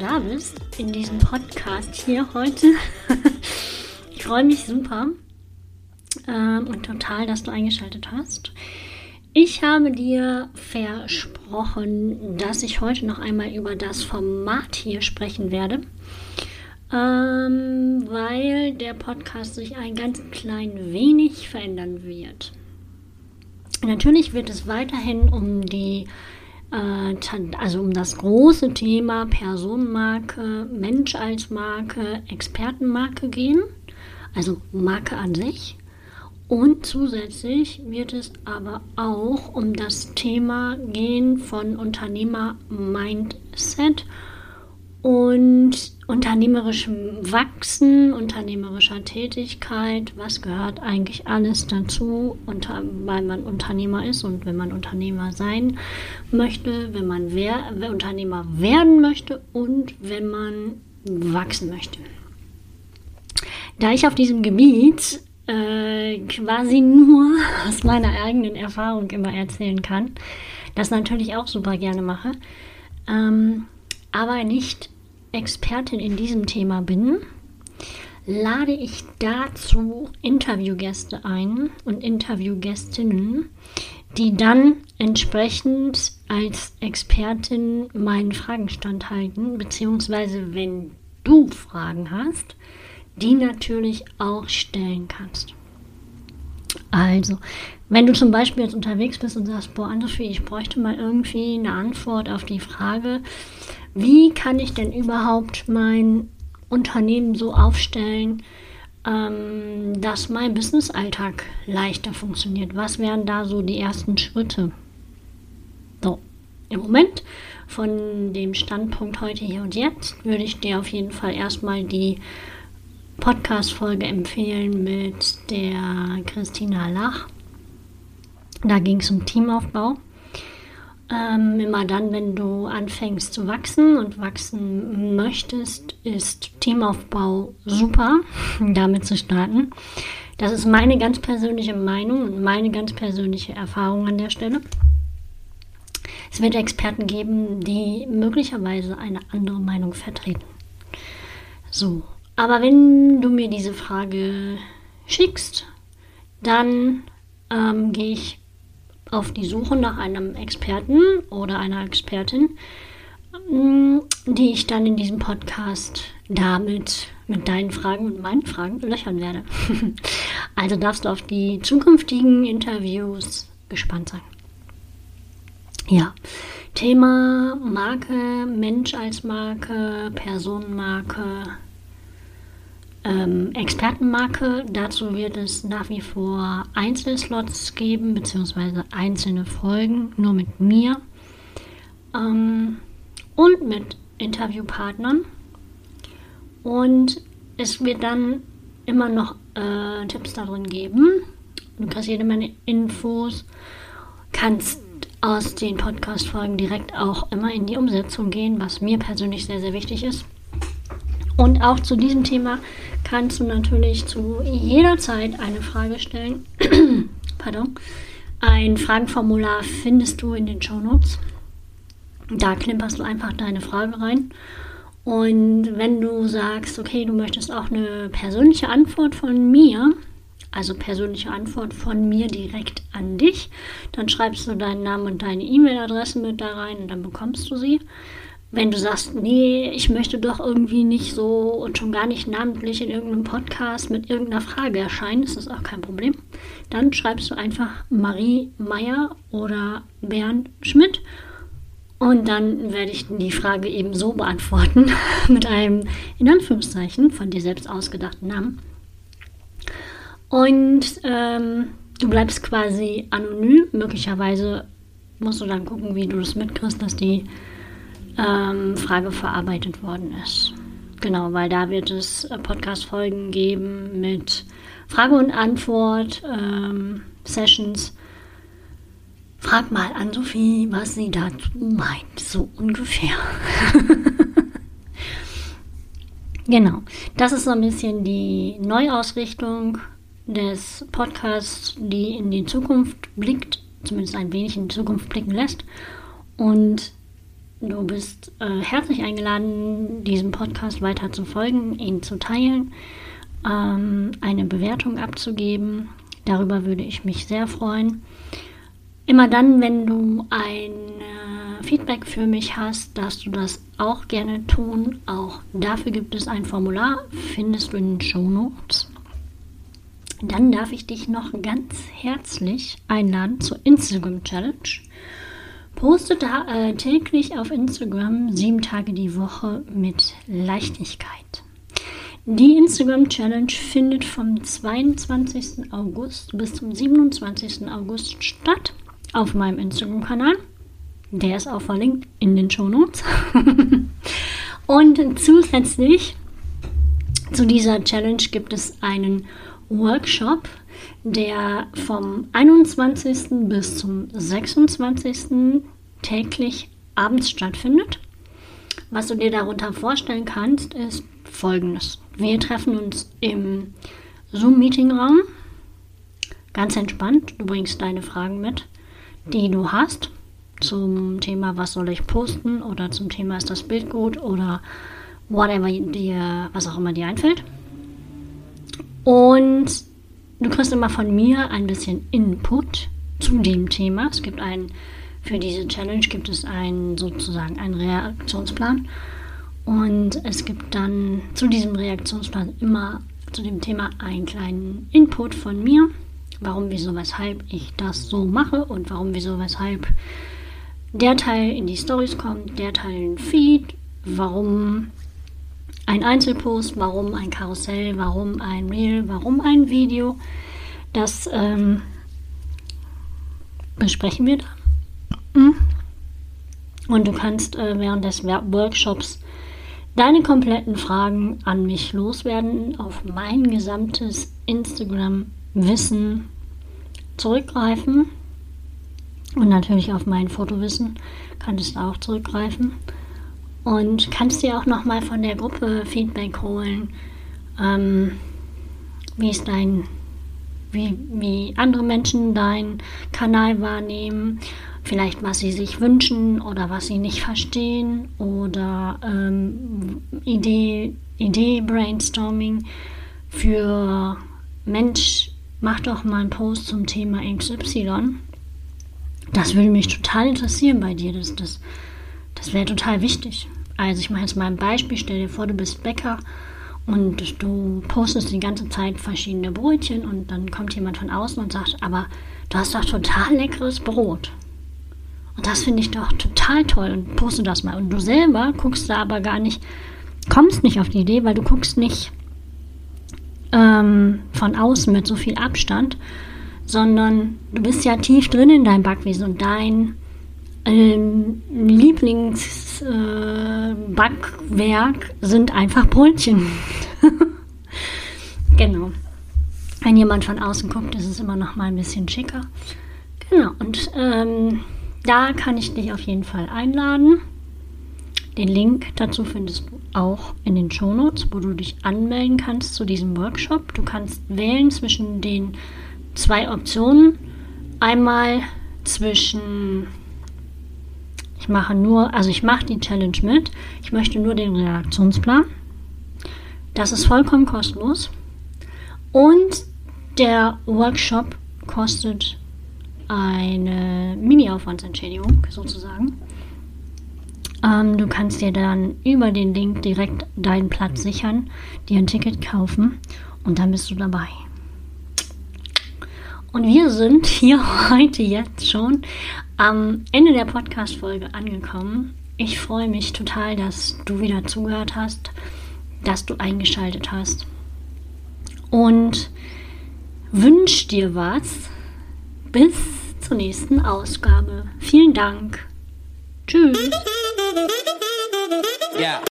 da bist in diesem Podcast hier heute. ich freue mich super ähm, und total, dass du eingeschaltet hast. Ich habe dir versprochen, dass ich heute noch einmal über das Format hier sprechen werde, ähm, weil der Podcast sich ein ganz klein wenig verändern wird. Natürlich wird es weiterhin um die also um das große Thema Personenmarke, Mensch als Marke, Expertenmarke gehen, also Marke an sich. Und zusätzlich wird es aber auch um das Thema gehen von Unternehmer-Mindset und unternehmerischem Wachsen, unternehmerischer Tätigkeit. Was gehört eigentlich alles dazu, unter, weil man Unternehmer ist und wenn man Unternehmer sein möchte, wenn man wer, Unternehmer werden möchte und wenn man wachsen möchte. Da ich auf diesem Gebiet äh, quasi nur aus meiner eigenen Erfahrung immer erzählen kann, das natürlich auch super gerne mache, ähm, aber nicht Expertin in diesem Thema bin, lade ich dazu Interviewgäste ein und Interviewgästinnen, die dann entsprechend als Expertin meinen Fragen standhalten, beziehungsweise wenn du Fragen hast, die natürlich auch stellen kannst. Also, wenn du zum Beispiel jetzt unterwegs bist und sagst, boah, Anne-Sophie, ich bräuchte mal irgendwie eine Antwort auf die Frage, wie kann ich denn überhaupt mein Unternehmen so aufstellen, ähm, dass mein Business-Alltag leichter funktioniert? Was wären da so die ersten Schritte? So, im Moment von dem Standpunkt heute, hier und jetzt, würde ich dir auf jeden Fall erstmal die Podcast-Folge empfehlen mit der Christina Lach. Da ging es um Teamaufbau. Ähm, immer dann, wenn du anfängst zu wachsen und wachsen möchtest, ist Teamaufbau super, damit zu starten. Das ist meine ganz persönliche Meinung und meine ganz persönliche Erfahrung an der Stelle. Es wird Experten geben, die möglicherweise eine andere Meinung vertreten. So, aber wenn du mir diese Frage schickst, dann ähm, gehe ich auf die Suche nach einem Experten oder einer Expertin, mm, die ich dann in diesem Podcast damit mit deinen Fragen und meinen Fragen löchern werde. also darfst du auf die zukünftigen Interviews gespannt sein. Ja, Thema Marke, Mensch als Marke, Personenmarke, ähm, Expertenmarke. Dazu wird es nach wie vor Einzelslots geben, beziehungsweise einzelne Folgen, nur mit mir ähm, und mit Interviewpartnern. Und es wird dann immer noch äh, Tipps darin geben. Du kriegst jede Menge Infos, kannst aus den Podcast-Folgen direkt auch immer in die Umsetzung gehen, was mir persönlich sehr, sehr wichtig ist. Und auch zu diesem Thema kannst du natürlich zu jeder Zeit eine Frage stellen. Pardon. Ein Fragenformular findest du in den Show Notes. Da klimperst du einfach deine Frage rein. Und wenn du sagst, okay, du möchtest auch eine persönliche Antwort von mir, also persönliche Antwort von mir direkt an dich, dann schreibst du deinen Namen und deine E-Mail-Adresse mit da rein und dann bekommst du sie. Wenn du sagst, nee, ich möchte doch irgendwie nicht so und schon gar nicht namentlich in irgendeinem Podcast mit irgendeiner Frage erscheinen, ist das auch kein Problem. Dann schreibst du einfach Marie Meyer oder Bernd Schmidt und dann werde ich die Frage eben so beantworten mit einem in Anführungszeichen von dir selbst ausgedachten Namen. Und ähm, du bleibst quasi anonym. Möglicherweise musst du dann gucken, wie du das mitkriegst, dass die ähm, Frage verarbeitet worden ist. Genau, weil da wird es äh, Podcast-Folgen geben mit Frage und Antwort, ähm, Sessions. Frag mal an Sophie, was sie dazu meint, so ungefähr. genau, das ist so ein bisschen die Neuausrichtung des Podcasts, die in die Zukunft blickt, zumindest ein wenig in die Zukunft blicken lässt. Und du bist äh, herzlich eingeladen, diesem Podcast weiter zu folgen, ihn zu teilen, ähm, eine Bewertung abzugeben. Darüber würde ich mich sehr freuen. Immer dann, wenn du ein äh, Feedback für mich hast, darfst du das auch gerne tun. Auch dafür gibt es ein Formular, findest du in den Show Notes. Dann darf ich dich noch ganz herzlich einladen zur Instagram Challenge. Poste da äh, täglich auf Instagram sieben Tage die Woche mit Leichtigkeit. Die Instagram Challenge findet vom 22. August bis zum 27. August statt auf meinem Instagram-Kanal. Der ist auch verlinkt in den Show Notes. Und zusätzlich zu dieser Challenge gibt es einen Workshop, der vom 21. bis zum 26. täglich abends stattfindet. Was du dir darunter vorstellen kannst, ist folgendes. Wir treffen uns im Zoom-Meeting-Raum. Ganz entspannt. Du bringst deine Fragen mit, die du hast zum Thema, was soll ich posten oder zum Thema, ist das Bild gut oder whatever dir, was auch immer dir einfällt. Und du kriegst immer von mir ein bisschen Input zu dem Thema. Es gibt einen, für diese Challenge gibt es einen sozusagen einen Reaktionsplan. Und es gibt dann zu diesem Reaktionsplan immer zu dem Thema einen kleinen Input von mir. Warum, wieso, weshalb ich das so mache und warum, wieso, weshalb der Teil in die Stories kommt, der Teil in Feed, warum ein Einzelpost, warum ein Karussell, warum ein Reel, warum ein Video. Das ähm, besprechen wir da. Hm? Und du kannst äh, während des Workshops deine kompletten Fragen an mich loswerden, auf mein gesamtes Instagram-Wissen zurückgreifen und natürlich auf mein Fotowissen kannst du auch zurückgreifen und kannst dir auch noch mal von der Gruppe Feedback holen, ähm, wie ist dein, wie, wie andere Menschen deinen Kanal wahrnehmen, vielleicht was sie sich wünschen oder was sie nicht verstehen oder ähm, Idee, Idee Brainstorming für Mensch, mach doch mal einen Post zum Thema XY. Das würde mich total interessieren bei dir. Das, das das wäre total wichtig. Also ich mache jetzt mal ein Beispiel. Stell dir vor, du bist Bäcker und du postest die ganze Zeit verschiedene Brötchen und dann kommt jemand von außen und sagt, aber du hast doch total leckeres Brot. Und das finde ich doch total toll und poste das mal. Und du selber guckst da aber gar nicht, kommst nicht auf die Idee, weil du guckst nicht ähm, von außen mit so viel Abstand, sondern du bist ja tief drin in deinem Backwesen und dein ähm, Lieblingsbackwerk äh, sind einfach Brötchen. genau. Wenn jemand von außen guckt, ist es immer noch mal ein bisschen schicker. Genau. Und ähm, da kann ich dich auf jeden Fall einladen. Den Link dazu findest du auch in den Shownotes, wo du dich anmelden kannst zu diesem Workshop. Du kannst wählen zwischen den zwei Optionen. Einmal zwischen mache nur, also ich mache die Challenge mit. Ich möchte nur den Redaktionsplan. Das ist vollkommen kostenlos. Und der Workshop kostet eine Mini-Aufwandsentschädigung sozusagen. Ähm, du kannst dir dann über den Link direkt deinen Platz sichern, dir ein Ticket kaufen und dann bist du dabei. Und wir sind hier heute jetzt schon am Ende der Podcast-Folge angekommen. Ich freue mich total, dass du wieder zugehört hast, dass du eingeschaltet hast und wünsche dir was. Bis zur nächsten Ausgabe. Vielen Dank. Tschüss. Yeah.